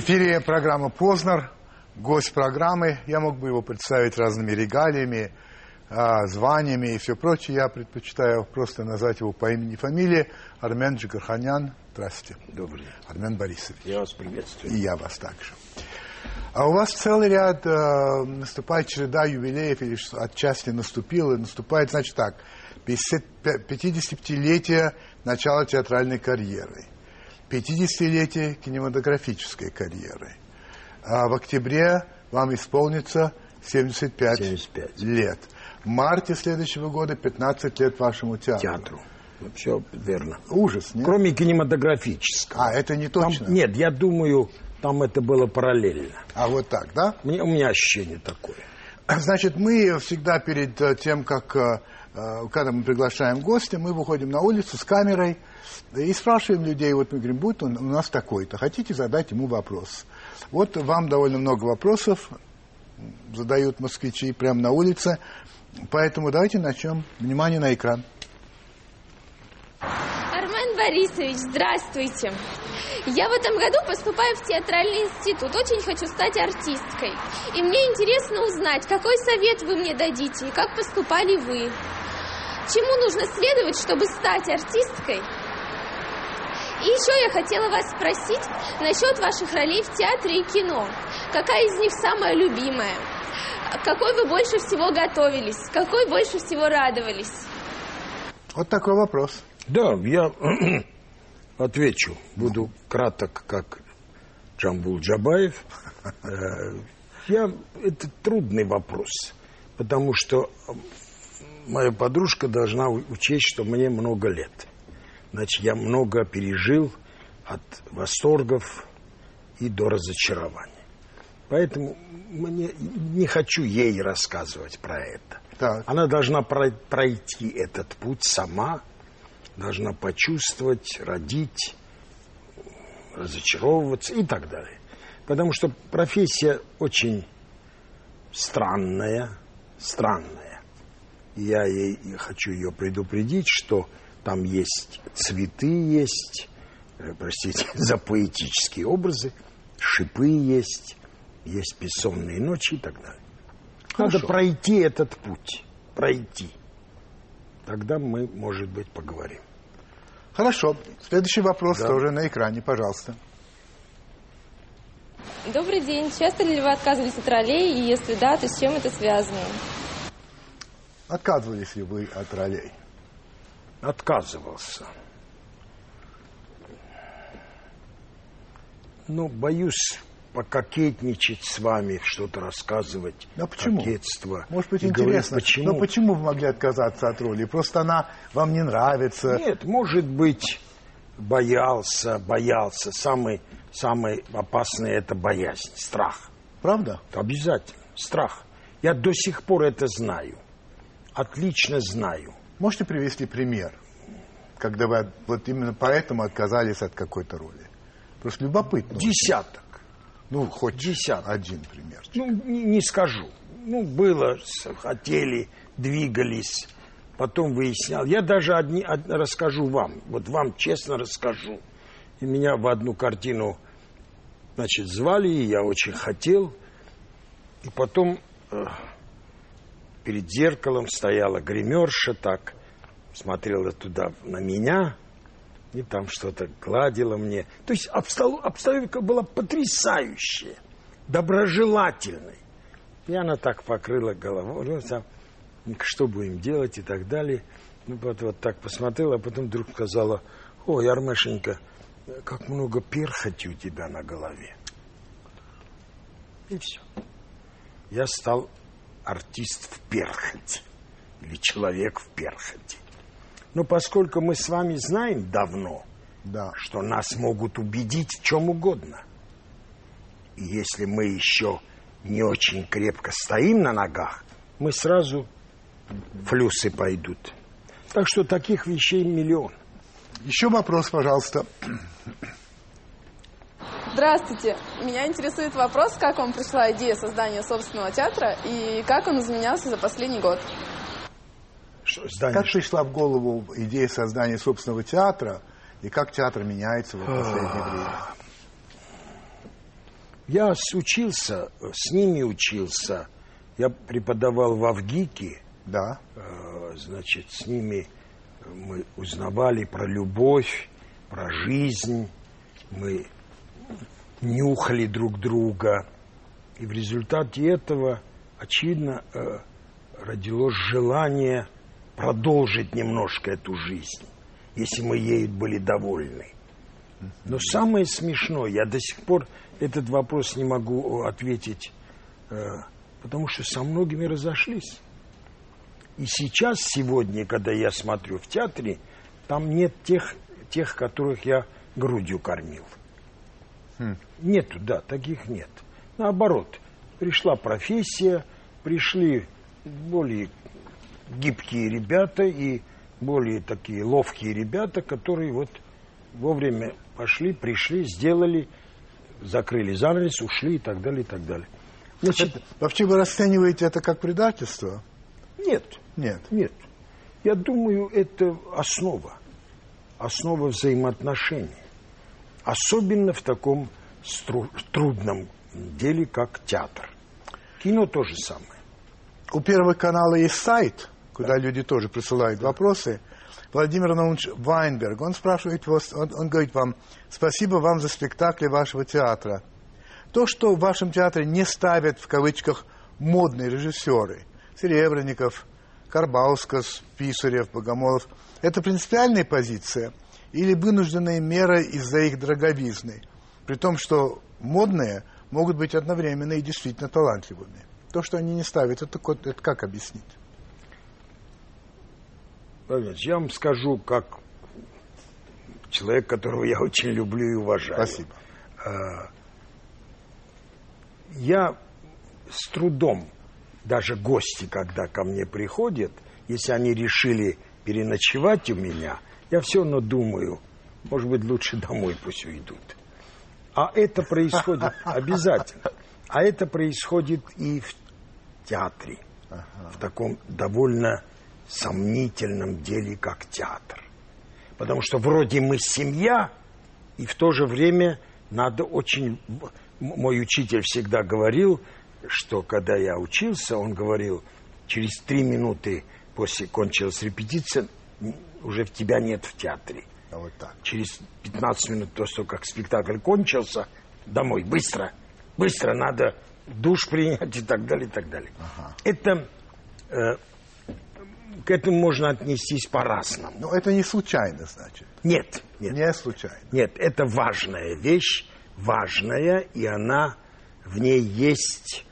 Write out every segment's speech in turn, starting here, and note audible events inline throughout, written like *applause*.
В эфире программа «Познер». Гость программы. Я мог бы его представить разными регалиями, а, званиями и все прочее. Я предпочитаю просто назвать его по имени и фамилии. Армен Джигарханян. Здравствуйте. Добрый день. Армен Борисович. Я вас приветствую. И я вас также. А у вас целый ряд, э, наступает череда юбилеев, или отчасти наступила, наступает, значит так, 55-летие начала театральной карьеры, 50-летие кинематографической карьеры. А в октябре вам исполнится 75, 75. лет. В марте следующего года 15 лет вашему театру. Театру. Все верно. Ужас, нет? Кроме кинематографического. А, это не Там- точно? нет, я думаю, там это было параллельно. А вот так, да? Мне, у меня ощущение такое. *clears throat* Значит, мы всегда перед э, тем, как, э, э, когда мы приглашаем гостя, мы выходим на улицу с камерой и спрашиваем людей, вот мы говорим, будет он у нас такой-то, хотите задать ему вопрос? Вот вам довольно много вопросов задают москвичи прямо на улице, поэтому давайте начнем. Внимание на экран. Армен Борисович, здравствуйте. Я в этом году поступаю в театральный институт. Очень хочу стать артисткой. И мне интересно узнать, какой совет вы мне дадите и как поступали вы. Чему нужно следовать, чтобы стать артисткой? И еще я хотела вас спросить насчет ваших ролей в театре и кино. Какая из них самая любимая? Какой вы больше всего готовились? С Какой больше всего радовались? Вот такой вопрос. Да, я *clears throat* отвечу. Буду краток, как Джамбул Джабаев. Э, Я, это трудный вопрос, потому что моя подружка должна учесть, что мне много лет. Значит, я много пережил от восторгов и до разочарования. Поэтому мне, не хочу ей рассказывать про это. Так. Она должна прой- пройти этот путь сама, должна почувствовать, родить, разочаровываться и так далее. Потому что профессия очень странная, странная. Я ей я хочу ее предупредить, что там есть цветы, есть, э, простите, *laughs* за поэтические образы, шипы есть, есть бессонные ночи и так далее. Надо Хорошо. пройти этот путь, пройти. Тогда мы, может быть, поговорим. Хорошо. Следующий вопрос Да. тоже на экране, пожалуйста. Добрый день. Часто ли вы отказывались от ролей? И если да, то с чем это связано? Отказывались ли вы от ролей? Отказывался. Ну, боюсь пококетничать с вами, что-то рассказывать. А почему? Кокетство. Может быть, И говорить, интересно. почему? Но почему вы могли отказаться от роли? Просто она вам не нравится. Нет, может быть, боялся, боялся. Самый, самый опасный это боязнь, страх. Правда? Обязательно. Страх. Я до сих пор это знаю. Отлично знаю. Можете привести пример, когда вы от- вот именно поэтому отказались от какой-то роли? Просто любопытно. Десяток. Ну, хоть Десяток. один пример. Ну, не, не скажу. Ну, было, хотели, двигались, потом выяснял. Я даже одни, од- расскажу вам. Вот вам честно расскажу. И меня в одну картину, значит, звали, и я очень хотел. И потом э, перед зеркалом стояла гримерша так, смотрела туда на меня, и там что-то гладила мне. То есть обстал- обстановка была потрясающая, доброжелательной. И она так покрыла головой, ну, что будем делать и так далее. Ну, вот, вот так посмотрела, а потом вдруг сказала, ой, Армешенька, как много перхоти у тебя на голове. И все. Я стал артист в перхоти. Или человек в перхоти. Но поскольку мы с вами знаем давно, Да. что нас могут убедить в чем угодно. И если мы еще не очень крепко стоим на ногах, мы сразу флюсы пойдут. Так что таких вещей миллион. Еще вопрос, пожалуйста. Здравствуйте. Меня интересует вопрос, как вам пришла идея создания собственного театра и как он изменялся за последний год. Здание, Как пришла в голову идея создания собственного театра и как театр меняется в последнее время? Я учился, с ними учился. Я преподавал в Авгике. Да. Э, значит, с ними мы узнавали про любовь, про жизнь. Мы нюхали друг друга. И в результате этого, очевидно, э, родилось желание продолжить немножко эту жизнь, если мы ею были довольны. Но самое смешное, я до сих пор этот вопрос не могу ответить, э, потому что со многими разошлись. И сейчас, сегодня, когда я смотрю в театре, там нет тех, тех которых я грудью кормил. Хм. Нету, да, таких нет. Наоборот, пришла профессия, пришли более гибкие ребята и более такие ловкие ребята, которые вот вовремя пошли, пришли, сделали, закрыли занавес, ушли и так далее, и так далее. Значит, Вообще вы расцениваете это как предательство? Нет. Нет. Нет. Я думаю, это основа. Основа взаимоотношений. Особенно в таком трудном деле, как театр. Кино то же самое. У Первого канала есть сайт, куда да. люди тоже присылают да. вопросы. Владимир Наумович Вайнберг, он спрашивает вас, он, он говорит вам, спасибо вам за спектакли вашего театра. То, что в вашем театре не ставят, в кавычках, модные режиссеры, Серебренников, Карбаускас, Писарев, Богомолов, это принципиальная позиция или вынужденная мера из-за их дороговизны, при том, что модные могут быть одновременно и действительно талантливыми. То, что они не ставят, это, это как объяснить? Я вам скажу, как человек, которого я *laughs* очень люблю и уважаю. Спасибо. А, я с трудом, даже гости, когда ко мне приходят, если они решили переночевать у меня, я все равно думаю, может быть, лучше домой пусть уйдут. А это происходит *laughs* обязательно. А это происходит и в театре, ага. в таком довольно сомнительном деле, как театр. Потому что вроде мы семья, и в то же время надо очень... Мой учитель всегда говорил, что когда я учился, он говорил, через три минуты после кончилась репетиция, уже в тебя нет в театре. А вот так. Через 15 минут после того, как спектакль кончился, домой, быстро, быстро надо душ принять и так далее, и так далее. Ага. Это э, к этому можно отнестись по-разному. Но это не случайно, значит? Нет, нет. Не случайно? Нет, это важная вещь, важная, и она, в ней есть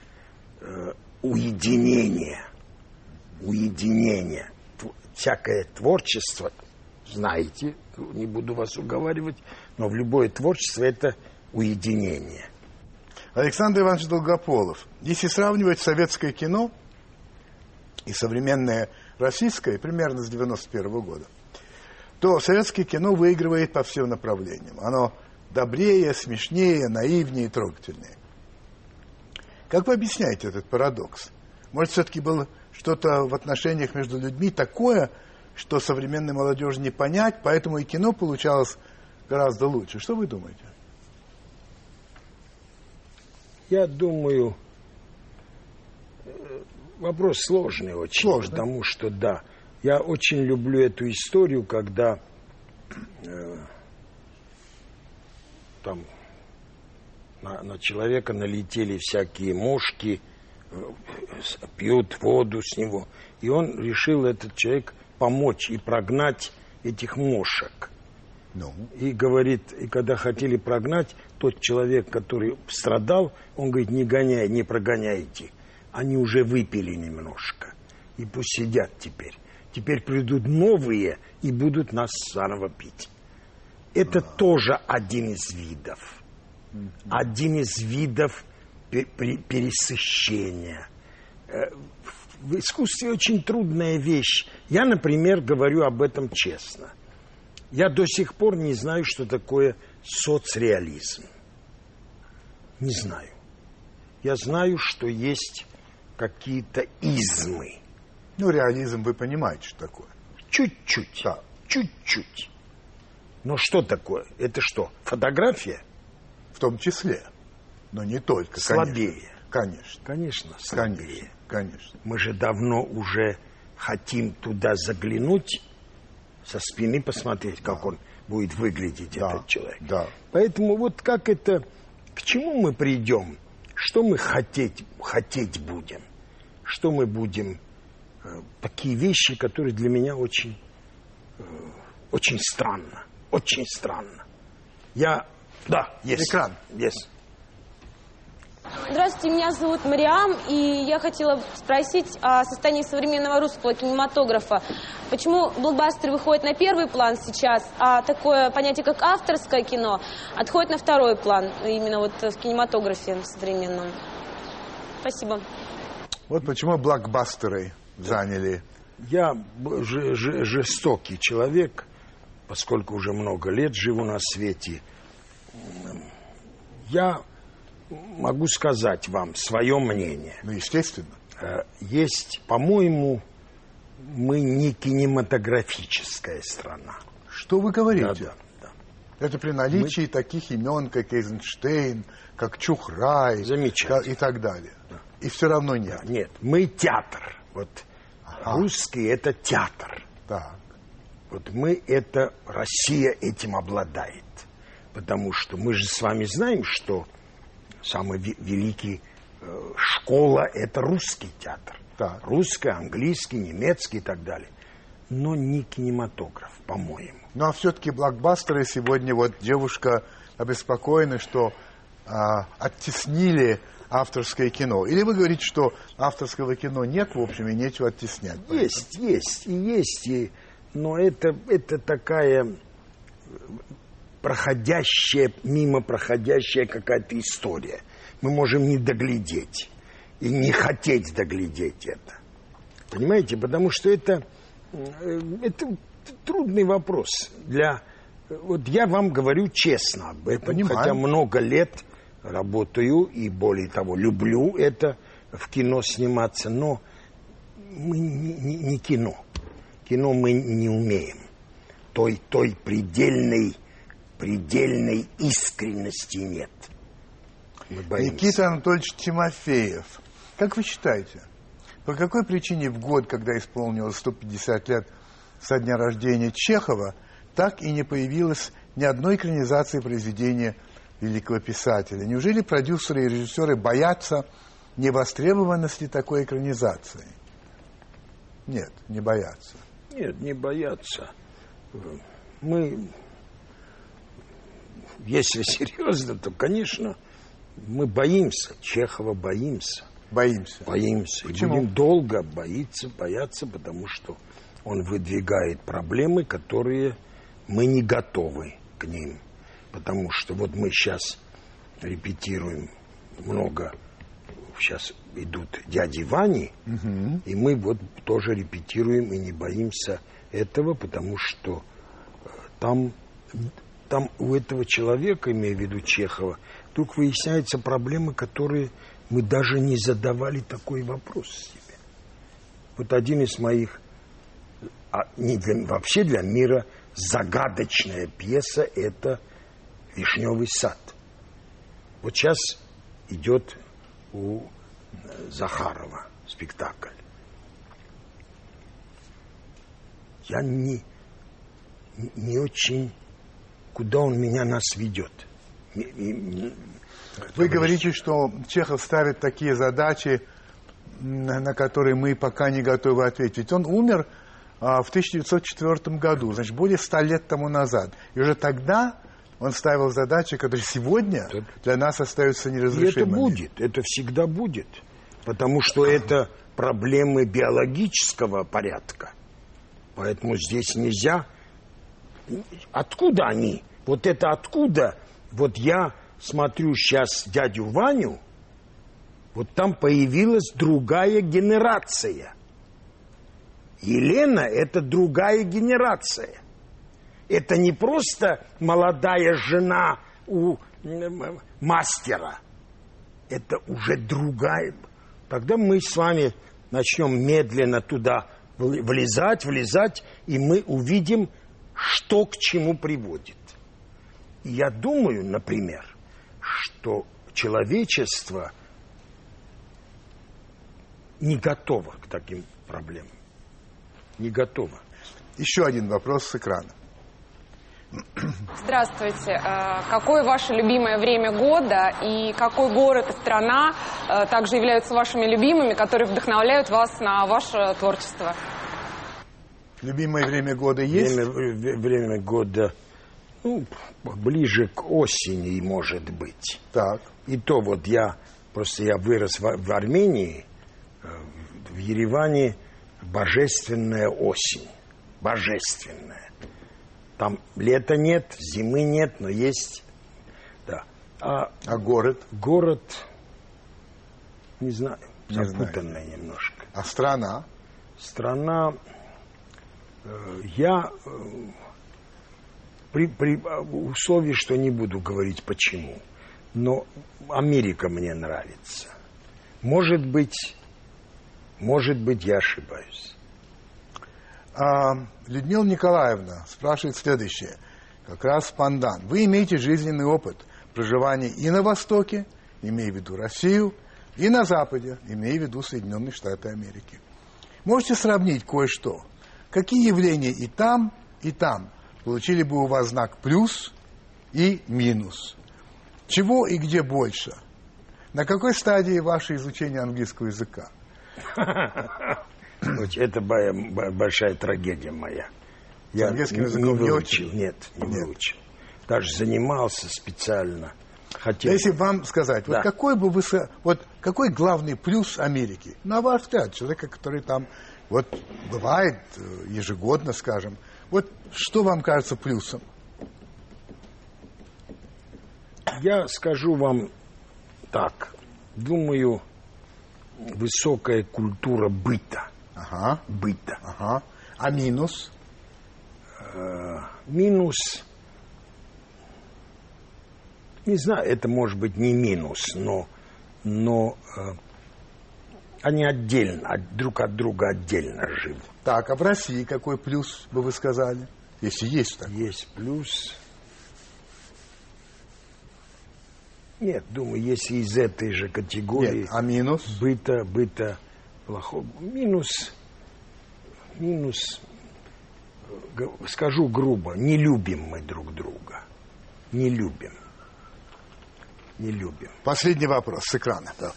э, уединение. Уединение. Всякое творчество, знаете, не буду вас уговаривать, но в любое творчество это уединение. Александр Иванович Долгополов. Если сравнивать советское кино и современное российское, примерно с 91 -го года, то советское кино выигрывает по всем направлениям. Оно добрее, смешнее, наивнее, трогательнее. Как вы объясняете этот парадокс? Может, все-таки было что-то в отношениях между людьми такое, что современной молодежи не понять, поэтому и кино получалось гораздо лучше. Что вы думаете? Я думаю, вопрос сложный очень, Сложный. потому что, да, я очень люблю эту историю, когда э, там на, на человека налетели всякие мушки, э, пьют воду с него, и он решил, этот человек, помочь и прогнать этих мошек. Ну. И говорит, и когда хотели прогнать, тот человек, который страдал, он говорит, не гоняй, не прогоняйте они уже выпили немножко. И пусть сидят теперь. Теперь придут новые и будут нас заново пить. Это а. тоже один из видов. Один из видов пересыщения. Э, в искусстве очень трудная вещь. Я, например, говорю об этом честно. Я до сих пор не знаю, что такое соцреализм. Не знаю. Я знаю, что есть какие-то измы. Ну, реализм вы понимаете, что такое? Чуть-чуть. Да. Чуть-чуть. Но что такое? Это что, фотография? В том числе. Но не только, слабее. Конечно. Конечно, слабее. Конечно, конечно. Мы же давно уже хотим туда заглянуть, со спины посмотреть, как он будет выглядеть, Да, этот человек. да. Поэтому вот как это, к чему мы придем, что мы хотеть, хотеть будем, что мы будем, э, такие вещи, которые для меня очень, э, очень странно, очень странно. Я, да, есть. Экран. Есть. Здравствуйте, меня зовут Мариам, и я хотела спросить о состоянии современного русского кинематографа. Почему блокбастеры выходят на первый план сейчас, а такое понятие, как авторское кино, отходит на второй план, именно вот в кинематографе современном? Спасибо. Вот почему блокбастеры заняли. Я б- же- же- жестокий человек, поскольку уже много лет живу на свете. Я могу сказать вам свое мнение. Ну, естественно. Э, Есть, по-моему, мы не кинематографическая страна. Что вы говорите? Да, да, Это при наличии таких имен, как Эйзенштейн, как Чухрай Замечательно. и так далее. И все равно нет. да. Нет, мы театр. Вот Ага. русский это театр. Так. Вот мы это, Россия этим обладает. Потому что мы же с вами знаем, что самый ви- великий э, школа это русский театр. Так. Русский, английский, немецкий и так далее. Но не кинематограф, по-моему. Ну а все-таки блокбастеры сегодня вот девушка обеспокоена, что а, оттеснили авторское кино. Или вы говорите, что авторского кино нет, в общем, и нечего оттеснять. Есть, есть, и есть, и, но это, это такая проходящая, мимо проходящая какая-то история. Мы можем не доглядеть и не хотеть доглядеть это. Понимаете? Потому что это, э, это трудный вопрос. Для, вот я вам говорю честно об этом, Понимаю. хотя много лет работаю и более того люблю это в кино сниматься, но мы не, не- не кино. Кино мы не умеем. Той, той предельной, предельной искренности нет. Никита Анатольевич Тимофеев, как вы считаете, по какой причине в год, когда исполнилось 150 лет со дня рождения Чехова, так и не появилось ни одной экранизации произведения великого писателя? Неужели продюсеры и режиссеры боятся невостребованности такой экранизации? Нет, не боятся. Нет, не бояться. Мы, если серьезно, то, конечно, мы боимся. Чехова боимся. Боимся. Боимся. Почему? И будем долго боиться, бояться, потому что он выдвигает проблемы, которые мы не готовы к ним. Потому что вот мы сейчас репетируем много, сейчас идут дяди Вани, и мы вот тоже репетируем и не боимся этого, потому что э, там, там у этого человека, имея в виду Чехова, вдруг выясняются проблемы, которые мы даже не задавали такой вопрос себе. Вот один из моих, а не для- вообще для мира загадочная пьеса – это «Вишневый сад». Вот сейчас идет у э, Захарова спектакль. Я не, не очень, куда он меня нас ведет. Вы говорите, что Чехов ставит такие задачи, на которые мы пока не готовы ответить. Он умер а, в 1904 году, значит, более ста лет тому назад. И уже тогда он ставил задачи, которые сегодня для нас остаются И это неразрешимыми. будет, это всегда будет. Потому что это проблемы биологического порядка. Поэтому здесь нельзя... Откуда они? Вот это откуда? Вот я смотрю сейчас дядю Ваню, вот там появилась другая генерация. Елена – это другая генерация. Это не просто молодая жена у мастера. Это уже другая. Тогда мы с вами начнем медленно туда влезать, влезать, и мы увидим, что к чему приводит. Я думаю, например, что человечество не готово к таким проблемам. Не готово. Еще один вопрос с экрана. *clears throat* Здравствуйте. Э, Какое ваше любимое время года и какой город и страна э, также являются вашими любимыми, которые вдохновляют вас на ваше творчество? Любимое время года есть? Время, время года ну, ближе к осени, может быть. Так. И то вот я, просто я вырос в, в Армении, э, в Ереване божественная осень. Божественная. Там лета нет, зимы нет, но есть, да. А А город? город, не знаю, Не запутанный немножко. А страна? Страна, я э, при, при э, условии, что не буду говорить почему, но Америка мне нравится. Может быть, может быть, я ошибаюсь. А, Людмила Николаевна спрашивает следующее. Как раз пандан. Вы имеете жизненный опыт проживания и на Востоке, имея в виду Россию, и на Западе, имея в виду Соединенные Штаты Америки. Можете сравнить кое-что. Какие явления и там, и там получили бы у вас знак плюс и минус? Чего и где больше? На какой стадии ваше изучение английского языка? *laughs* Это бо- бо- большая трагедия моя. Я английским не- языком не выучил. Нет, не выучил. Даже занимался специально. Хотел. Если вам сказать, Да. вот какой бы вы, вот какой главный плюс Америки, на ваш взгляд, человека, который там, вот бывает э, ежегодно, скажем, вот что вам кажется плюсом? Я скажу вам так. Думаю, высокая культура быта. Ага, Быта. ага. А минус? Минус, не знаю, это может быть не минус, но, но э, они отдельно, от- друг от друга отдельно живут. Так, а в России какой плюс бы вы сказали? Если есть так. Есть плюс. Нет, думаю, если из этой же категории Нет, а минус? быта, быта плохого. Минус, минус, скажу грубо, не любим мы друг друга. Не любим. Не любим. Последний вопрос с экрана. Да.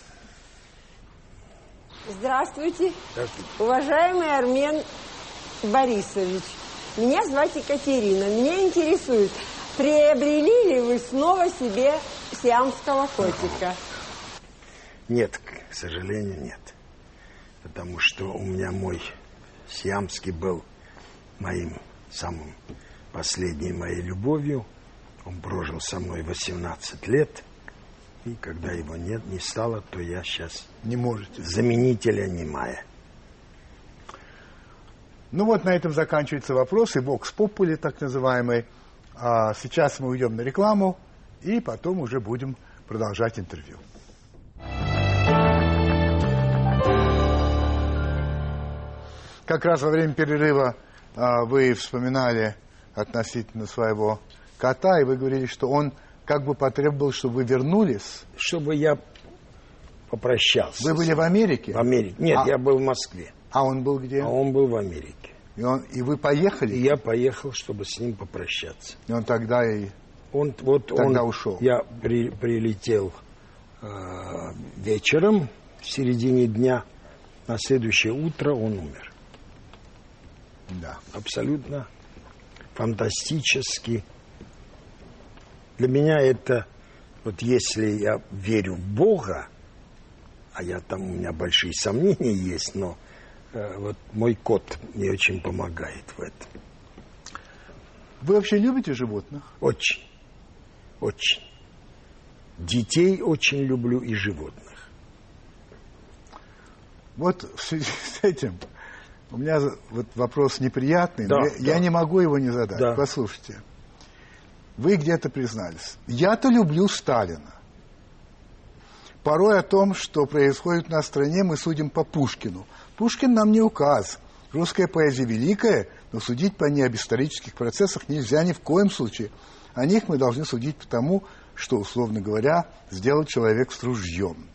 Здравствуйте, уважаемый Армен Борисович. Меня зовут Екатерина. Меня интересует, приобрели ли вы снова себе сиамского котика? Нет, к сожалению, нет. Потому что у меня мой сиамский был моим самым последней моей любовью. Он прожил со мной 18 лет. И когда его нет, не стало, то я сейчас Не можете. заменителя немая. Ну вот на этом заканчивается вопрос, и Vox Populi, так называемый. А сейчас мы уйдем на рекламу, и потом уже будем продолжать интервью. Как раз во время перерыва а, вы вспоминали относительно своего кота, и вы говорили, что он как бы потребовал, чтобы вы вернулись. Чтобы я попрощался. Вы были в Америке? В Америке. Нет, А- я был в Москве. А он был где? А он был в Америке. И, он, и вы поехали? И я поехал, чтобы с ним попрощаться. И он тогда и... Он вот Тогда он, ушел. Я при- прилетел э, вечером в середине дня. На следующее утро он умер. Да. Абсолютно фантастически. Для меня это вот если я верю в Бога, а я там у меня большие сомнения есть, но э, вот мой кот мне очень помогает в этом. Вы вообще любите животных? Очень. Очень. Детей очень люблю и животных. Вот в связи *laughs* с этим у меня вот вопрос неприятный, но Да, я, я да. не могу его не задать. Да. Послушайте, вы где-то признались. Я-то люблю Сталина. Порой о том, что происходит на стране, мы судим по Пушкину. Пушкин нам не указ. Русская поэзия великая, но судить по ней об исторических процессах нельзя ни в коем случае. О них мы должны судить потому, что, условно говоря, сделал человек с ружьем.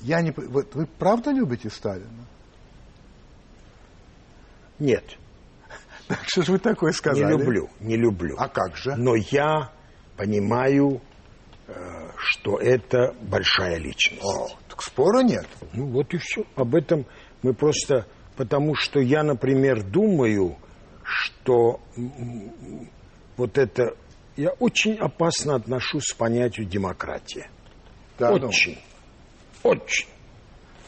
Я не... Вот вы правда любите Сталина? Нет. Так что же вы такое сказали? Не люблю, не люблю. А как же? Но я понимаю, э, что это большая личность. О, так спора нет. Ну вот и все. Об этом мы просто... Потому что я, например, думаю, что вот это... Я очень опасно отношусь к понятию демократия. Да, ну. очень. Очень.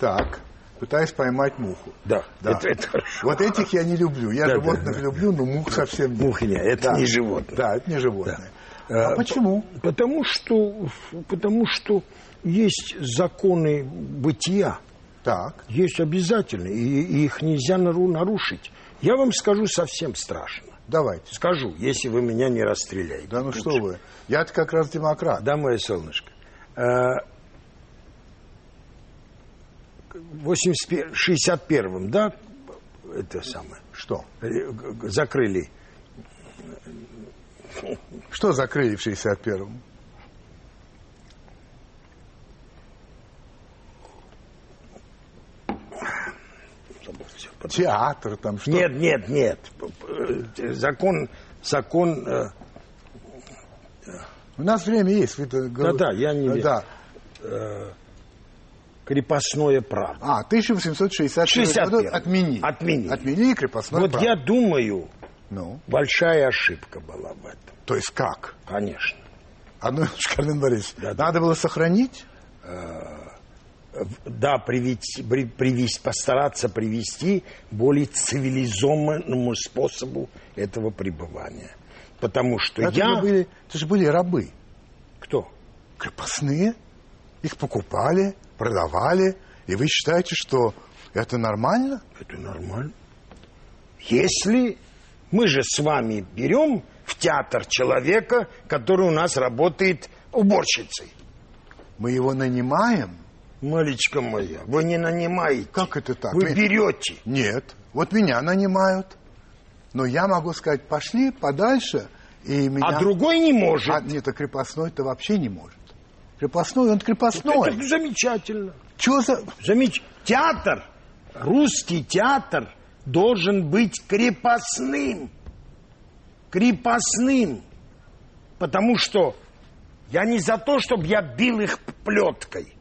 Так, пытаюсь поймать муху. Да, Да. Это, это хорошо. Вот этих я не люблю. Я Да, животных да, да. люблю, но мух совсем нет. Мухи нет, это Да. не животное. Да, это не животное. Да. А Э, почему? Потому что, потому что есть законы бытия, Так, есть обязательно, и, и их нельзя нару- нарушить. Я вам скажу совсем страшно. давайте. Скажу, если вы меня не расстреляете. Да ну Лучше. что вы. Я-то как раз демократ. Да, мое солнышко. Э, В 81 61-м, да, это самое, Что? э, закрыли. Что закрыли в 61-м? Театр там что? Нет, нет, нет. П- Закон, закон, э, У нас время есть. вы-то говор- Да-да, я не. Да. Крепостное право. А, 1861 61. году отменили. Отменили. Отменили крепостное Вот право. я думаю, Ну, большая ошибка была в этом. то есть как? Конечно. Одну Кармен Борисович, Да, да. надо было сохранить? Да, привести, при- привести, постараться привести более цивилизованному способу этого пребывания. Потому что Это, я... же были, это же были рабы. Кто? Крепостные. Их покупали, продавали. И вы считаете, что это нормально? Это нормально. Если мы же с вами берем в театр человека, который у нас работает уборщицей. Мы его нанимаем? Малечка моя, вы не нанимаете. Как это так? Вы берете. Нет. Вот меня нанимают. Но я могу сказать, пошли подальше, и меня... А другой не может. А, нет, а крепостной-то вообще не может. Крепостной, он крепостной. Это замечательно. Чего за... Замеч... Театр, русский театр должен быть крепостным. Крепостным. Потому что я не за то, чтобы я бил их плеткой,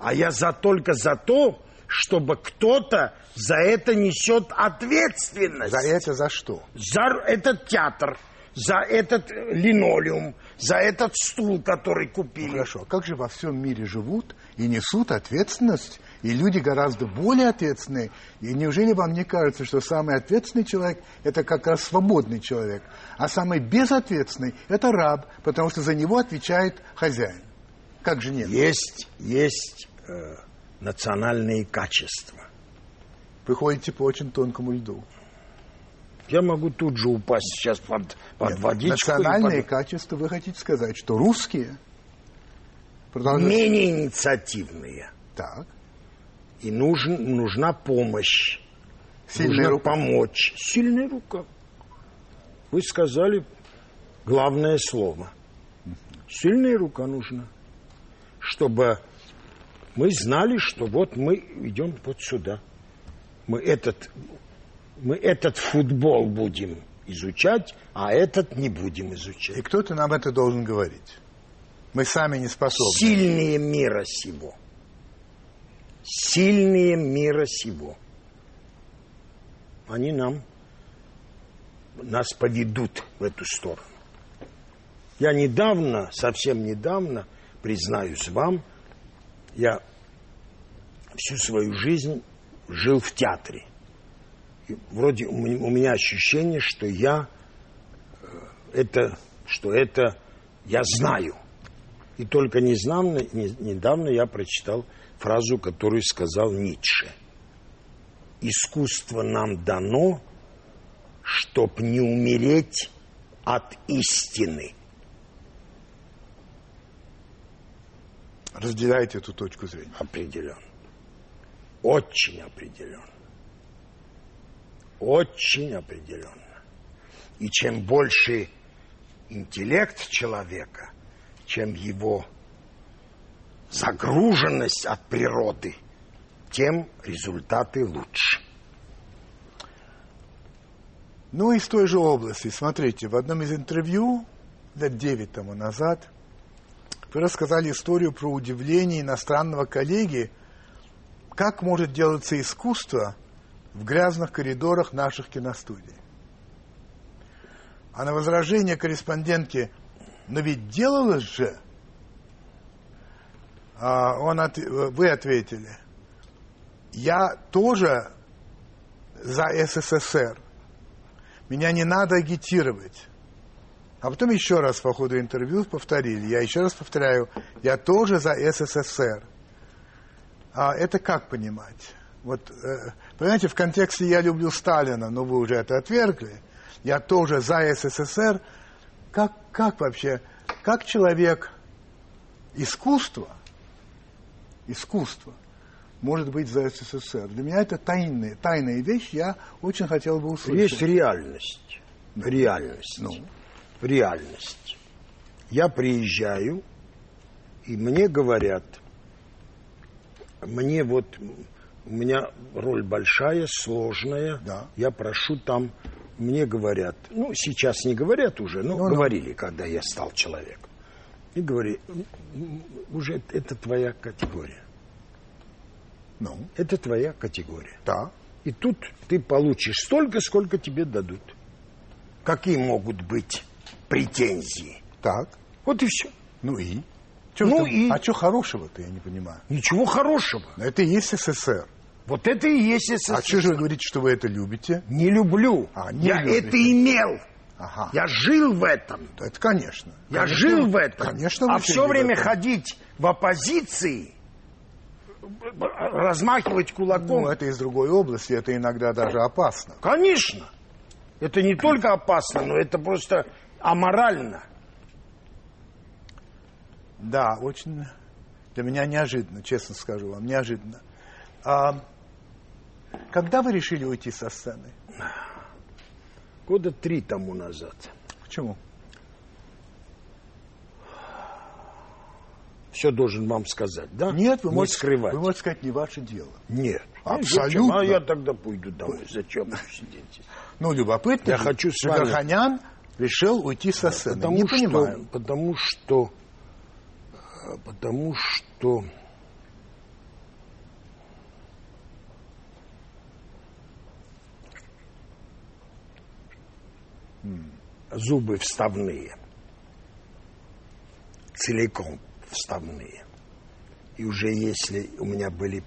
а я за только за то, чтобы кто-то за это несет ответственность. За это за что? За этот театр, за этот линолеум, за этот стул, который купили. Хорошо, а как же во всем мире живут и несут ответственность, и люди гораздо более ответственные? И неужели вам не кажется, что самый ответственный человек – это как раз свободный человек, а самый безответственный – это раб, потому что за него отвечает хозяин? Как же нет? Есть, есть э, национальные качества. Вы ходите по очень тонкому льду. Я могу тут же упасть сейчас под, под Нет, водичку. национальные под- качества, вы хотите сказать, что русские продолжают... Менее инициативные. Так, И нужен, нужна помощь. Сильная нужно рука. помочь. Сильная рука. Вы сказали главное слово. Сильная рука нужна. Чтобы мы знали, что вот мы идем вот сюда. Мы этот, мы этот футбол будем изучать, а этот не будем и изучать. кто-то нам это должен говорить. Мы сами не способны. Сильные мира сего. Сильные мира сего. Они нам, нас поведут в эту сторону. Я недавно, совсем недавно, признаюсь вам, я всю свою жизнь жил в театре. Вроде у ме- у меня ощущение, что я э, это, что это я знаю. И только недавно, не- недавно я прочитал фразу, которую сказал Ницше. Искусство нам дано, чтоб не умереть от истины. Разделяете эту точку зрения. Определенно. Очень определенно. Очень определенно. И чем больше интеллект человека, чем его загруженность от природы, тем результаты лучше. Ну, из той же области. Смотрите, в одном из интервью лет девять тому назад вы рассказали историю про удивление иностранного коллеги, как может делаться искусство в грязных коридорах наших киностудий. А на возражение корреспондентки, но ведь делалось же, а он от, вы ответили, я тоже за СССР. Меня не надо агитировать. А потом еще раз по ходу интервью повторили. Я еще раз повторяю, я тоже за СССР. А это как понимать? Вот, э, понимаете, в контексте «я люблю Сталина», но вы уже это отвергли, я тоже за СССР. Как, как вообще, как человек искусства, искусство, может быть за СССР? Для меня это тайная, тайная вещь, я очень хотел бы услышать. Есть реальность. Реальность. Ну. Реальность. Я приезжаю, и мне говорят, мне вот, у меня роль большая, сложная, Да. я прошу там, мне говорят, ну, сейчас не говорят уже, но Ну, ну. говорили, когда я стал человеком. И говорили, «М, м, уже это твоя категория. Ну, Это твоя категория. да. И тут ты получишь столько, сколько тебе дадут. Какие могут быть претензии? Так. Вот и все. Ну и? Чё Ну ты- и? А что хорошего-то, я не понимаю? Ничего хорошего. Это и есть СССР. Вот это и есть СССР. А что же вы говорите, что вы это любите? Не люблю. А, не я любите. это имел. Ага. Я жил в этом. Да Это конечно. Я Конечно, жил в этом. Конечно, а все время ходить в оппозиции, размахивать кулаком. Ну, это из другой области, это иногда даже опасно. Конечно. Это не только опасно, но это просто аморально. Да, очень для меня неожиданно, честно скажу вам, неожиданно. А когда вы решили уйти со сцены? Года три тому назад. Почему? Все должен вам сказать, да? Нет, вы не можете, скрывать. вы можете сказать, не ваше дело. Нет. Абсолютно. Зачем? А я тогда пойду домой. Зачем вы сидите? Ну, любопытно. Я хочу с вами- Верхонян решил уйти со сцены. Потому не что, понимаю. потому что, э, потому что зубы вставные, целиком вставные. И уже если у меня были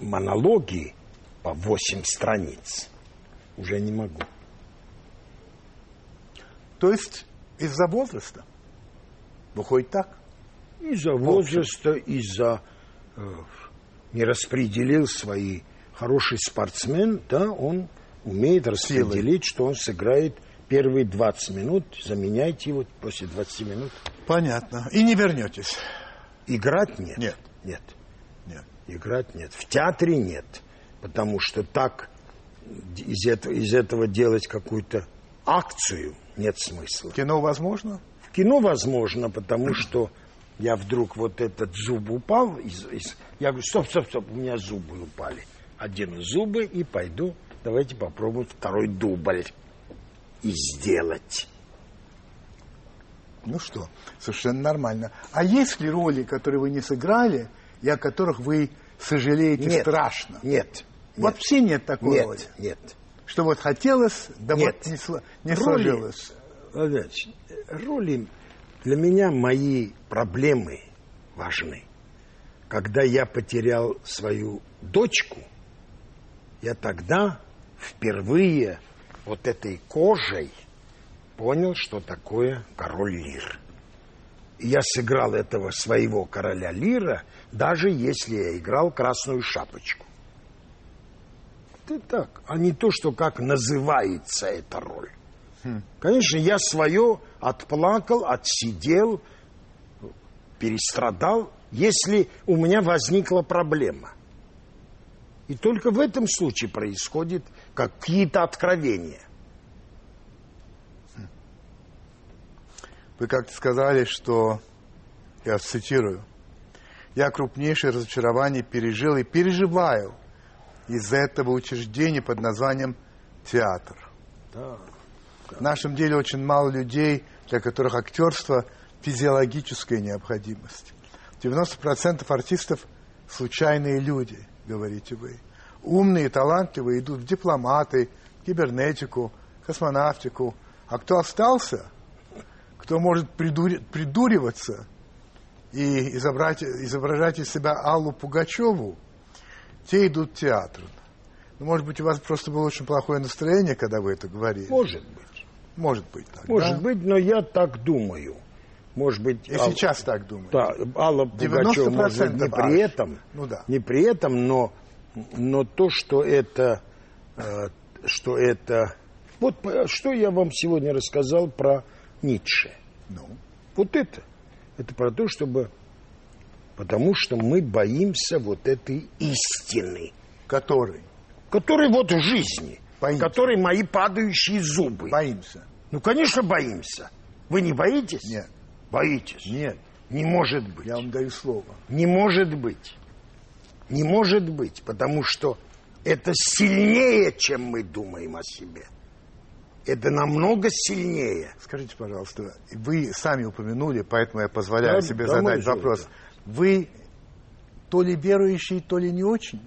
монологи по 8 страниц, уже не могу. То есть из-за возраста? Выходит так? Из-за возраста, из-за э, не распределил свои хороший спортсмен, да, он умеет распределить, что он сыграет первые 20 минут, заменяйте его после 20 минут. Понятно. И не вернетесь? Играть нет. Нет. Нет. Нет. Играть нет. В театре нет. Потому что так из этого, из этого делать какую-то акцию нет смысла. Кино возможно? В кино возможно, потому что я вдруг вот этот зуб упал, из, из- я говорю, стоп, стоп, стоп, у меня зубы упали. Одену зубы и пойду, давайте попробуем второй дубль и сделать. Ну что, совершенно нормально. А есть ли роли, которые вы не сыграли, и о которых вы сожалеете Нет. страшно? Нет. Вообще нет такой роли. Нет, нет. Что вот хотелось, да Нет. вот не, сло- не Роли- сложилось. Владимир Ильич, роли для меня мои проблемы важны. Когда я потерял свою дочку, я тогда впервые вот этой кожей понял, что такое король Лир. И я сыграл этого своего короля Лира, даже если я играл красную шапочку. Это так, а не то, что как называется эта роль. Конечно, я свое отплакал, отсидел, перестрадал, если у меня возникла проблема. И только в этом случае происходят какие-то откровения. Вы как-то сказали, что я цитирую, «Я крупнейшее разочарование пережил и переживаю из-за этого учреждения под названием театр. Да. В нашем деле очень мало людей, для которых актерство – физиологическая необходимость. 90% артистов – случайные люди, говорите вы. Умные, талантливые идут в дипломаты, кибернетику, космонавтику. А кто остался, кто может придури- придуриваться и изобрать, изображать из себя Аллу Пугачеву, те идут в театр. Ну, может быть, у вас просто было очень плохое настроение, когда вы это говорили. Может быть. Может быть так. Может да? быть, но я так думаю. Может быть... И Ал- сейчас так думаете. Да, Алла Пугачева, может, не 90% при аж. этом, Ну да. не при этом, но, но то, что это, э, что это... Вот по- что я вам сегодня рассказал про Ницше. Ну, Вот это. Это про то, чтобы... Потому что мы боимся вот этой истины, который. которой вот в жизни, Боимся. которой мои падающие зубы. Боимся. Ну, конечно, боимся. Вы не боитесь? Нет. Боитесь? Нет. Не может быть. Я вам даю слово. Не может быть. Не может быть, потому что это сильнее, чем мы думаем о себе. Это намного сильнее. Скажите, пожалуйста, вы сами упомянули, поэтому я позволяю Да, себе да, задать вопрос. Вы то ли верующий, то ли не очень?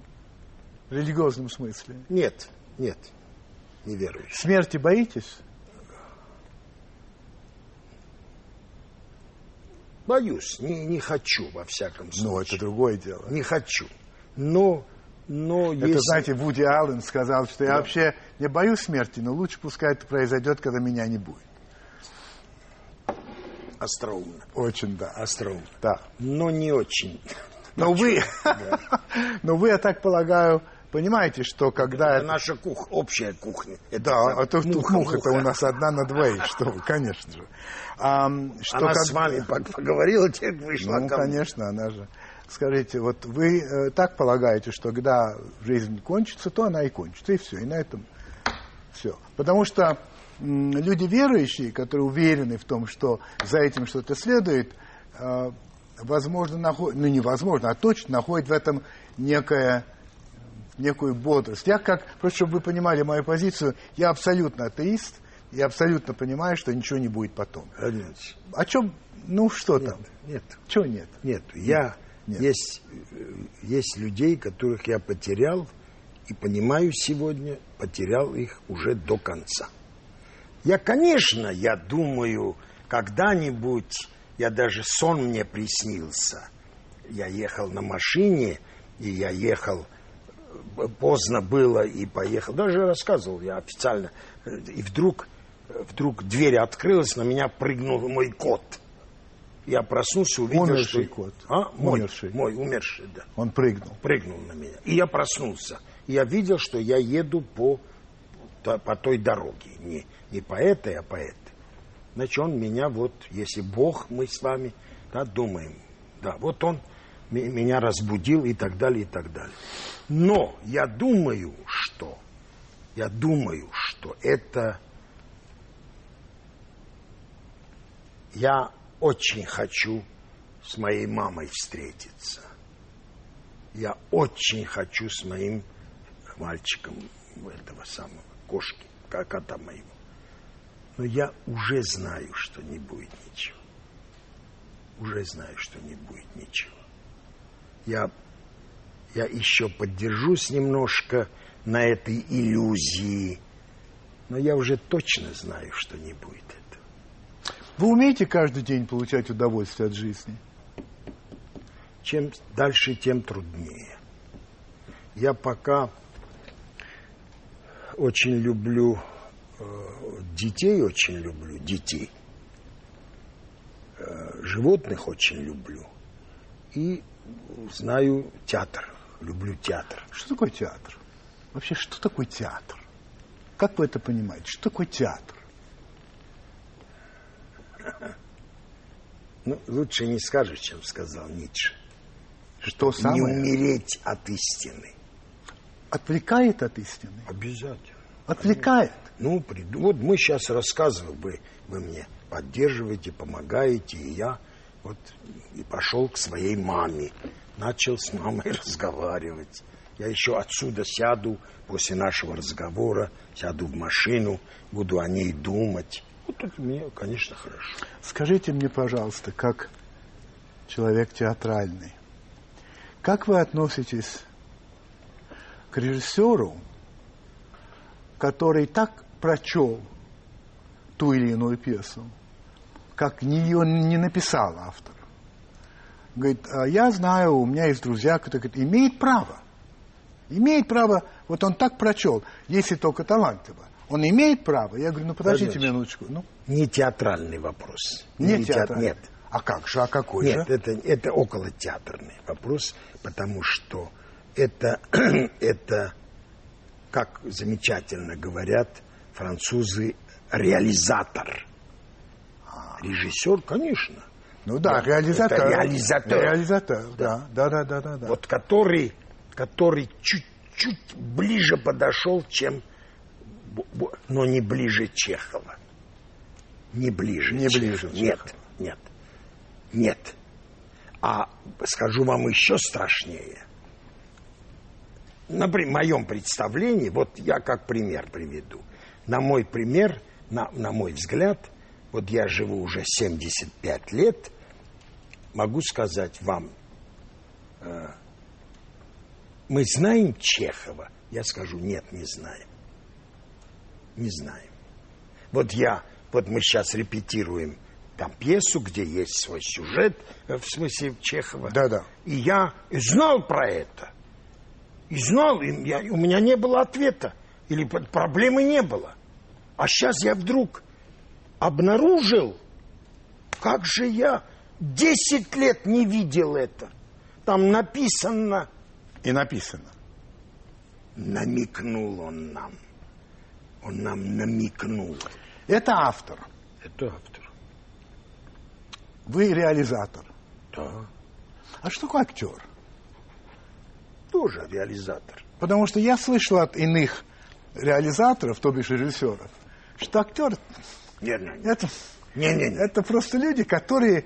В религиозном смысле. Нет, нет, не верующий. Смерти боитесь? Боюсь, не, не хочу, во всяком случае. Ну, это другое дело. Не хочу. Но, но Это, если... знаете, Вуди Аллен сказал, что я вообще не боюсь смерти, но лучше пускай это произойдет, когда меня не будет. Остроумно. Очень, да. Остроумно. Да. Но не очень. Но вы, *laughs* но вы, я так полагаю, понимаете, что когда... Это наша кух, общая кухня. Это Да, сам- а то тут муха, муха, это у нас одна на двоих, *laughs* что вы, конечно же. Ам, что Она как- с вами пог- поговорила, теперь вышла Ну, конечно, она же. Скажите, вот вы э, так полагаете, что когда жизнь кончится, то она и кончится, и все, и на этом все. Потому что люди верующие, которые уверены в том, что за этим что-то следует, э, возможно, находят, ну невозможно, а точно находят в этом некое некую бодрость. Я как, просто чтобы вы понимали мою позицию, я абсолютно атеист, и абсолютно понимаю, что ничего не будет потом. Нет, О чем, ну что там? нет, Чего нет? нет. Я Нет. есть э, есть людей, которых я потерял и понимаю сегодня, потерял их уже до конца. Я, конечно, я думаю, когда-нибудь, я даже сон мне приснился. Я ехал на машине, и я ехал, э, поздно было, и поехал. Даже рассказывал я официально. Э, И вдруг, вдруг дверь открылась, на меня прыгнул мой кот. Я проснулся, увидел, Умерший что... кот. А? Мой, Умерший. мой, умерший, да Он прыгнул. прыгнул на меня. И я проснулся. И я видел, что я еду по, по той дороге. Не, не по этой, а по этой. Значит, он меня вот, если Бог, мы с вами, да, думаем, да, вот он ме- меня разбудил и так далее, и так далее. Но я думаю, что, я думаю, что это, я очень хочу с моей мамой встретиться. Я очень хочу с моим мальчиком этого самого кошки, ко- кота моего. Но я уже знаю, что не будет ничего. Уже знаю, что не будет ничего. Я, я еще поддержусь немножко на этой иллюзии, но я уже точно знаю, что не будет этого. Вы умеете каждый день получать удовольствие от жизни? чем дальше, тем труднее. Я пока очень люблю э, детей, очень люблю детей. Э, животных очень люблю. И знаю театр, люблю театр. Что такое театр? Вообще, что такое театр? Как вы это понимаете? Что такое театр? *laughs* Ну, лучше не скажешь, чем сказал Ницше. Что Не самое умереть от истины. отвлекает от истины? Обязательно. Отвлекает. Ну, приду- вот мы сейчас рассказываем, вы, вы мне поддерживаете, помогаете, и я Вот и пошел к своей маме. Начал с мамой *laughs* разговаривать. Я еще отсюда сяду после нашего разговора, сяду в машину, буду о ней думать. Вот это мне, конечно, хорошо. Скажите мне, пожалуйста, как человек театральный, как вы относитесь к режиссеру, который так прочел ту или иную пьесу, как ее не написал автор. Говорит, «А я знаю, у меня есть друзья, которые говорят, имеет право. Имеет право, вот он так прочел, если только талантливо. Он имеет право. Я говорю, ну подождите Конечно. минуточку. Ну, Не театральный вопрос. не, теат- театральный. Нет. А как же, а какой Нет, же? это, это около театрный вопрос, потому что это, *clears throat* это, как замечательно говорят французы, реализатор. Режиссер, конечно. Ну да, Да, реализатор. это реализатор. Реализатор, да. Да, да, да, да. да. Вот который, который чуть-чуть ближе подошел, чем... Но не ближе Чехова. Не ближе Не Чехова. ближе Нет, Чехова. нет, нет. А скажу вам еще страшнее. На при- моем представлении, вот я как пример приведу. На мой пример, на, на мой взгляд, вот я живу уже 75 лет, могу сказать вам, э, мы знаем Чехова? Я скажу, нет, не знаем. Не знаем. Вот я, вот мы сейчас репетируем там пьесу, где есть свой сюжет, э, в смысле Чехова. Да, да. И я знал про это. И знал, и я- у меня не было ответа. Или проблемы не было. А сейчас я вдруг обнаружил, как же я 10 лет не видел это. Там написано, И написано. намекнул он нам. Он нам намекнул. Это автор. Это автор. Вы реализатор. Да. А что такое актер? Тоже реализатор. Потому что я слышал от иных реализаторов, то бишь режиссеров, что актер Не, не, не. это, Не, не, не. это просто люди, которые...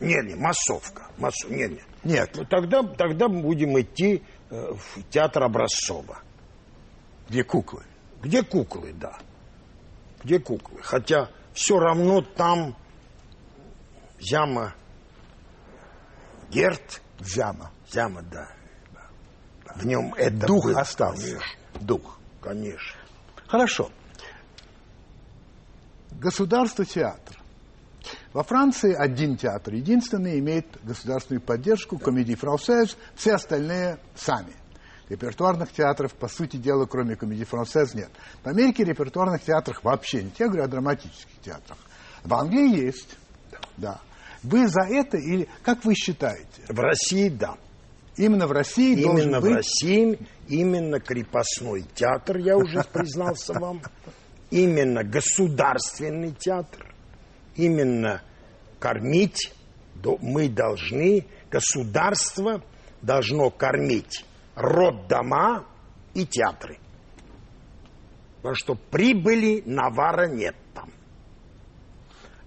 Не, не, массовка. Массов... Не, не. Нет, Ну, тогда, тогда будем идти э, в театр Образцова. где куклы. Где куклы, да. Где куклы. Хотя все равно там Зяма Герт, Зяма. Зяма, да. В нем это Дух было, остался. Конечно, Дух. конечно. Хорошо. Государство театр. Во Франции один театр единственный имеет государственную поддержку, комедий францез, все остальные сами. Репертуарных театров, по сути дела, кроме комедий францез, нет. В Америке репертуарных театров вообще нет. Я говорю о драматических театрах. В Англии есть. Да. Вы за это или как вы считаете? В России, да. Именно в России должен Именно в быть России, именно крепостной театр, я уже признался вам, именно государственный театр, именно кормить, мы должны, государство должно кормить роддома и театры. Потому что прибыли навара нет там.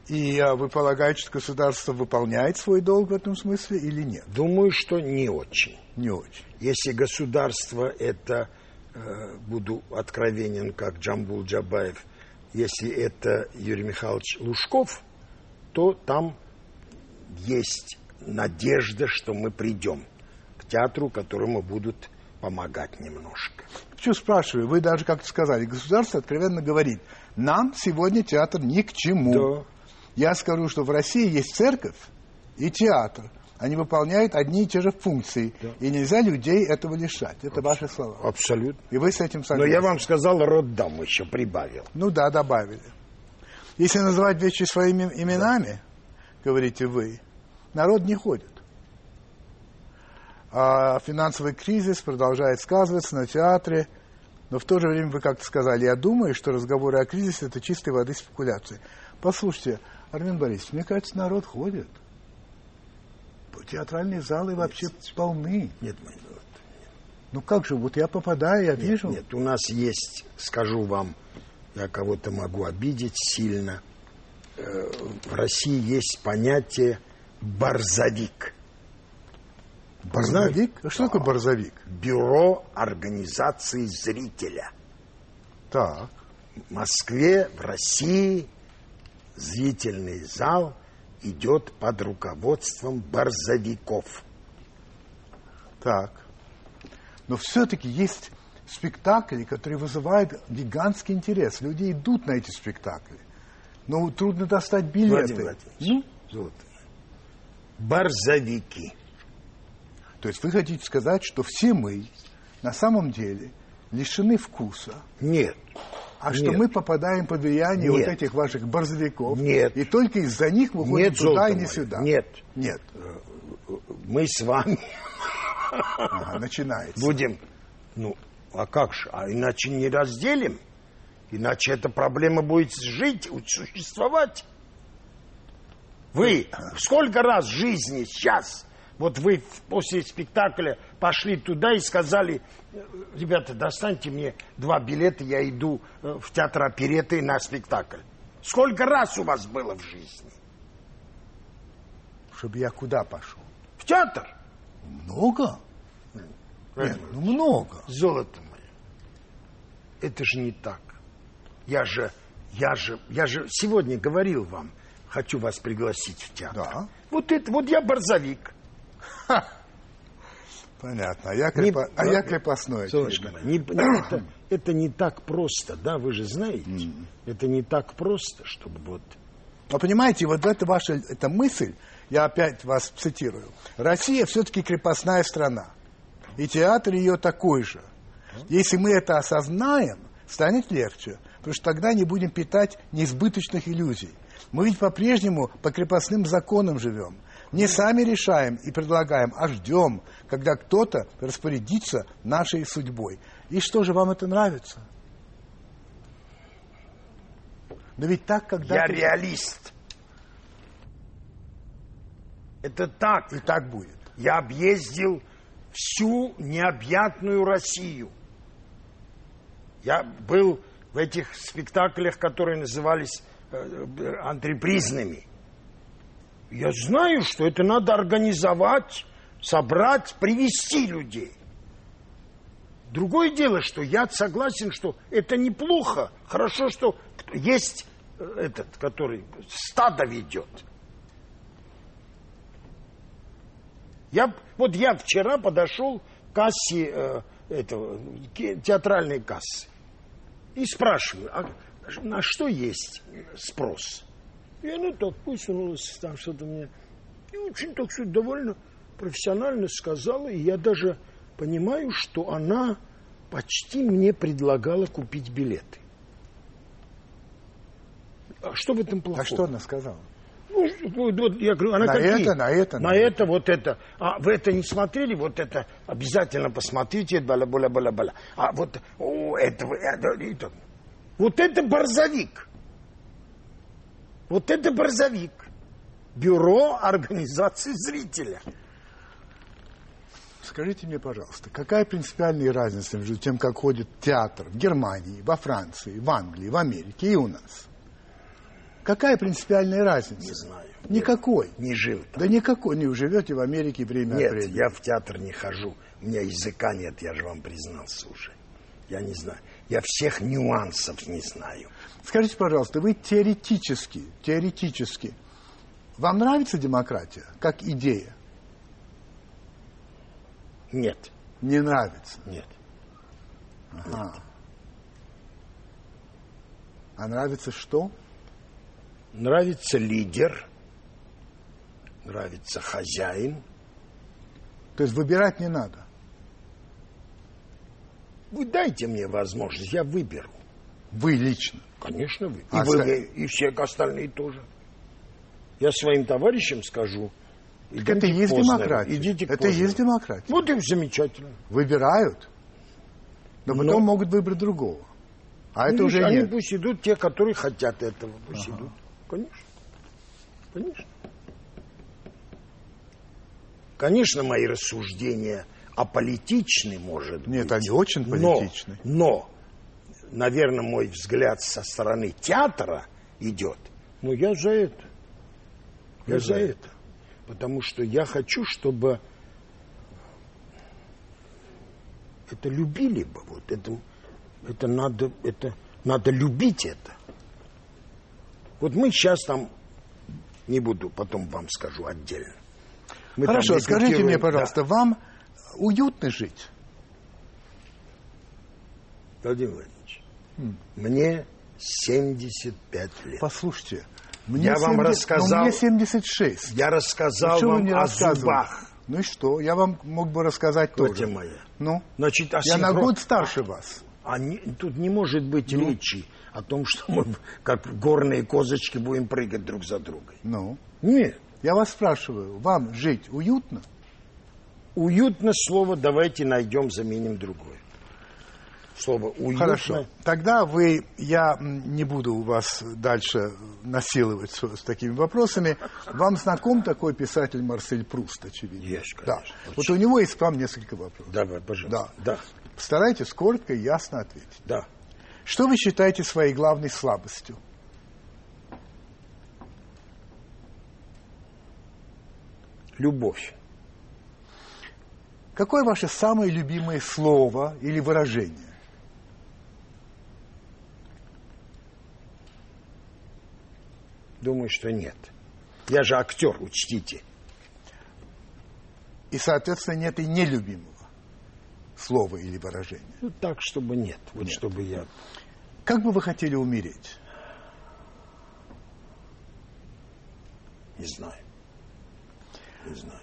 И а, вы полагаете, что государство выполняет свой долг в этом смысле или нет? Думаю, что не очень. Не очень. Если государство это, э, буду откровенен, как Джамбул Джабаев, если это Юрий Михайлович Лужков, то там есть надежда, что мы придем театру, которому будут помогать немножко. Почему спрашиваю? Вы даже как-то сказали, государство откровенно говорит, нам сегодня театр ни к чему. Да. Я скажу, что в России есть церковь и театр. Они выполняют одни и те же функции. И нельзя людей этого лишать. Это ваши слова. Абсолютно. И вы с этим Но согласны? я вам сказал, роддом еще прибавил. Ну да, добавили. Если называть вещи своими именами, говорите вы, народ не ходит. А финансовый кризис продолжает сказываться на театре, но в то же время вы как-то сказали, я думаю, что разговоры о кризисе – это чистой воды спекуляции. Послушайте, Армен Борисович, мне кажется, народ ходит. Театральные залы вообще полны. Нет, мой народ. Ну как же, вот я попадаю, я вижу. Нет, у нас есть, скажу вам, я кого-то могу обидеть сильно. Э, В России есть понятие Борзовик. Борзовик? А что такое борзовик? Бюро организации зрителя. Так. В Москве, в России зрительный зал идет под руководством борзовиков. Так. Но все-таки есть спектакли, которые вызывают гигантский интерес. Люди идут на эти спектакли. Но трудно достать билеты. Владимир Владимирович, золото мое. Борзовики. То есть вы хотите сказать, что все мы на самом деле лишены вкуса, Нет. а что Нет. мы попадаем под влияние Нет. вот этих ваших борзовиков, Нет. и только из-за них мы ходим Нет, туда и не мое. сюда. Нет. Нет. Мы с вами Ага, начинается. будем... Ну, а как же? А иначе не разделим. Иначе эта проблема будет жить, существовать. Вы сколько раз в жизни сейчас, вот вы после спектакля пошли туда и сказали, «Э, ребята, достаньте мне два билета, я иду э, в театр опереты на спектакль. Сколько раз у вас было в жизни? Чтобы я куда пошел? В театр? Много? Нет, ну много. Золото мое. Это же не так. Я же, я же, я же сегодня говорил вам, хочу вас пригласить в театр. Да. Вот это, вот я борзовик. Понятно. А я, Не- крепо- а я крепостной. Солнышко не- не- это, это не так просто, да, вы же знаете. Это не так просто, чтобы вот... Но понимаете, вот эта ваша эта мысль, я опять вас цитирую, Россия все-таки крепостная страна. И театр ее такой же. Если мы это осознаем, станет легче, потому что тогда не будем питать неизбыточных иллюзий. Мы ведь по-прежнему по крепостным законам живем. Не сами решаем и предлагаем, а ждем, когда кто-то распорядится нашей судьбой. И что же, вам это нравится? Да ведь так, когда... Я реалист. Это так. И так будет. Я объездил всю необъятную Россию. Я был в этих спектаклях, которые назывались э, э, антрепризными. Я знаю, что это надо организовать, собрать, привести людей. Другое дело, что я согласен, что это неплохо. Хорошо, что есть э, этот, который стадо ведет. Я, вот я вчера подошел к кассе э, этого, театральной кассы и спрашиваю, а на что есть спрос? И она так высунулась, там что-то мне, и очень так все довольно профессионально сказала, и я даже понимаю, что она почти мне предлагала купить билеты. А что в этом плохого? А что она сказала? Ну, вот, я говорю, она На какие? это, на это, на на это, вот это. А вы это не смотрели? Вот это обязательно посмотрите. Бала бала бала бала. А вот о, это, это, это. вот это борзовик. Вот это борзовик. Бюро организации зрителя. Скажите мне, пожалуйста, какая принципиальная разница между тем, как ходит театр в Германии, во Франции, в Англии, в Америке и у нас? Какая принципиальная разница? Не знаю. Никакой. Не жил там. Да никакой. Не живете в Америке время Нет, времени. я в театр не хожу. У меня языка нет, я же вам признался уже. Я не знаю. Я всех нюансов не знаю. Скажите, пожалуйста, вы теоретически, теоретически, вам нравится демократия как идея? Нет, Не нравится. нет. Ага. А нравится что? Нравится лидер, нравится хозяин. То есть выбирать не надо. Вы дайте мне возможность, я выберу. Вы лично. Конечно, вы. И А вы, ска- и все остальные тоже. Я своим товарищам скажу. Так это и есть демократия. Идите это и есть демократия. Вот и замечательно. Выбирают, но потом Но- могут выбрать другого. А это Ну, уже они нет. пусть идут те, которые хотят этого. Пусть идут. Конечно. Конечно. Конечно, мои рассуждения аполитичны, может Нет, быть. они очень Но- политичны. Но, наверное, мой взгляд со стороны театра идет. Ну, я за это. Я за за это. Потому что я хочу, чтобы это любили бы. Вот это, это надо, это надо любить это. Вот мы сейчас там, не буду, потом вам скажу отдельно. Мы Хорошо, скажите мне, пожалуйста, вам уютно жить? да, Владимир Владимирович, мне 75 лет. Послушайте, мне Я вам 70 рассказал- мне 76. Я Ну, рассказал вы вам о зубах. Ну и что? Я вам мог бы рассказать Тетя тоже. моя. Ну, Значит, о я на год старше вас. А не- тут не может быть Ну. речи о том, что мы как горные козочки будем прыгать друг за другом. Ну, Нет. я вас спрашиваю, вам жить уютно? Уютно слово давайте найдем, заменим другое. Слово уютно. Хорошо. Тогда вы, я не буду вас дальше насиловать с, с такими вопросами. Вам знаком такой писатель Марсель Пруст, очевидно? Есть, Да. конечно. Вот у него есть к вам несколько вопросов. Давай, пожалуйста. Да. Да. Постарайтесь коротко и ясно ответить. Да. Что вы считаете своей главной слабостью? Любовь. Какое ваше самое любимое слово или выражение? Думаю, что нет. Я же актер, учтите. И, соответственно, нет и нелюбимого слова или выражения. Ну, так, чтобы нет. Вот чтобы я... Как бы вы хотели умереть? Не знаю. Не знаю.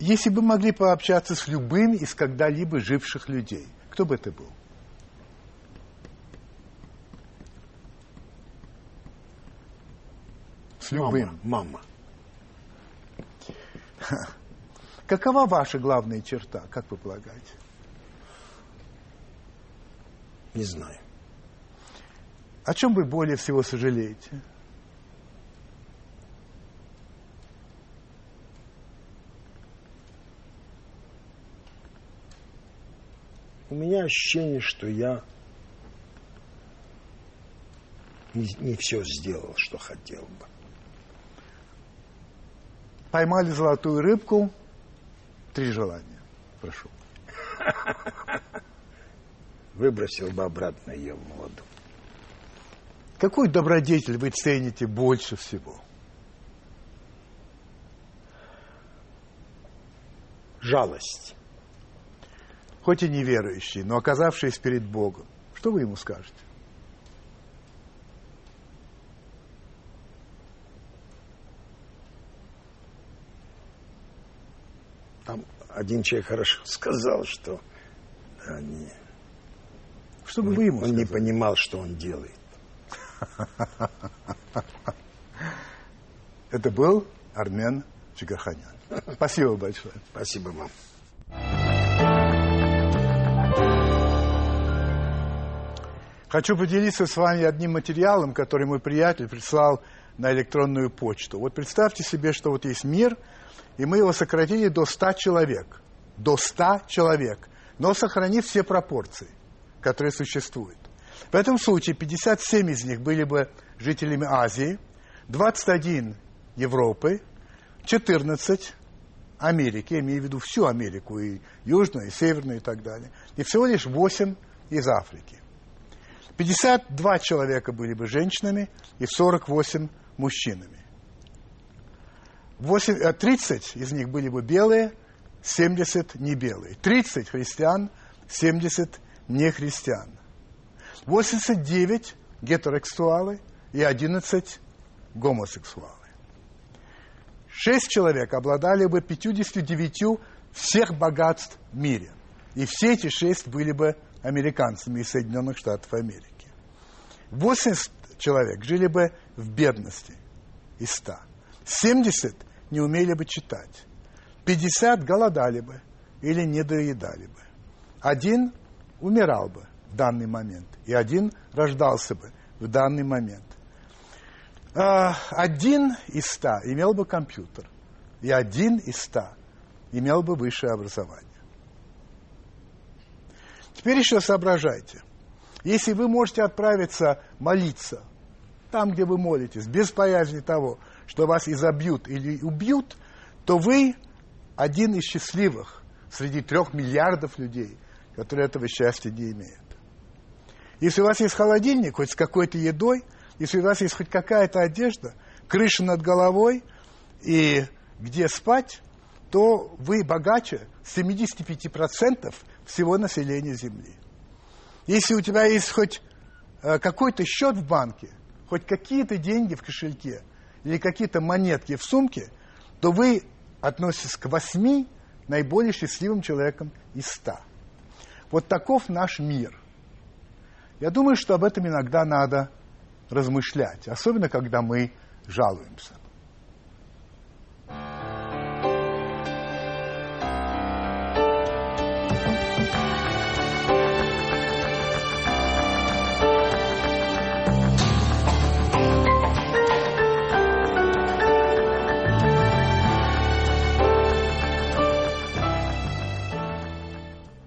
Если бы могли пообщаться с любым из когда-либо живших людей, кто бы это был? С любым. Мама. Мама. *laughs* Какова ваша главная черта, как вы полагаете? Не знаю. О чем вы более всего сожалеете? У меня ощущение, что я не, не все сделал, что хотел бы. Поймали золотую рыбку. Три желания. Прошу. Выбросил бы обратно ее в воду. Какой добродетель вы цените больше всего? Жалость. Хоть и неверующий, но оказавшись перед Богом. Что вы ему скажете? Один человек хорошо сказал, что не- Что бы вы ему он не понимал, что он делает. *laughs* Это был Армен Чигарханян. Спасибо большое. Спасибо вам. Хочу поделиться с вами одним материалом, который мой приятель прислал на электронную почту. Вот представьте себе, что вот есть мир, и мы его сократили до 100 человек. До 100 человек. Но сохранив все пропорции, которые существуют. В этом случае 57 из них были бы жителями Азии, 21 Европы, 14 Америки, я имею в виду всю Америку, и Южную, и Северную, и так далее. И всего лишь 8 из Африки. 52 человека были бы женщинами и 48 мужчинами. 8, э, 30 из них были бы белые, 70 не белые. 30 христиан, 70 не христиан. 89 гетеросексуалы и 11 гомосексуалы. Шесть человек обладали бы 59 всех богатств в мире. И все эти шесть были бы американцами из Соединенных Штатов Америки. 80 человек жили бы в бедности из 100. 70 не умели бы читать. 50 голодали бы или недоедали бы. Один умирал бы в данный момент, и один рождался бы в данный момент. А, Один из ста имел бы компьютер, и один из ста имел бы высшее образование. Теперь еще соображайте. Если вы можете отправиться молиться там, где вы молитесь, без боязни того, что вас изобьют или убьют, то вы один из счастливых среди трех миллиардов людей, которые этого счастья не имеют. Если у вас есть холодильник хоть с какой-то едой, если у вас есть хоть какая-то одежда, крыша над головой и где спать, то вы богаче 75% всего населения Земли. Если у тебя есть хоть э, какой-то счет в банке, хоть какие-то деньги в кошельке или какие-то монетки в сумке, то вы относитесь к восьми наиболее счастливым человеком из ста. Вот таков наш мир. Я думаю, что об этом иногда надо размышлять, особенно когда мы жалуемся.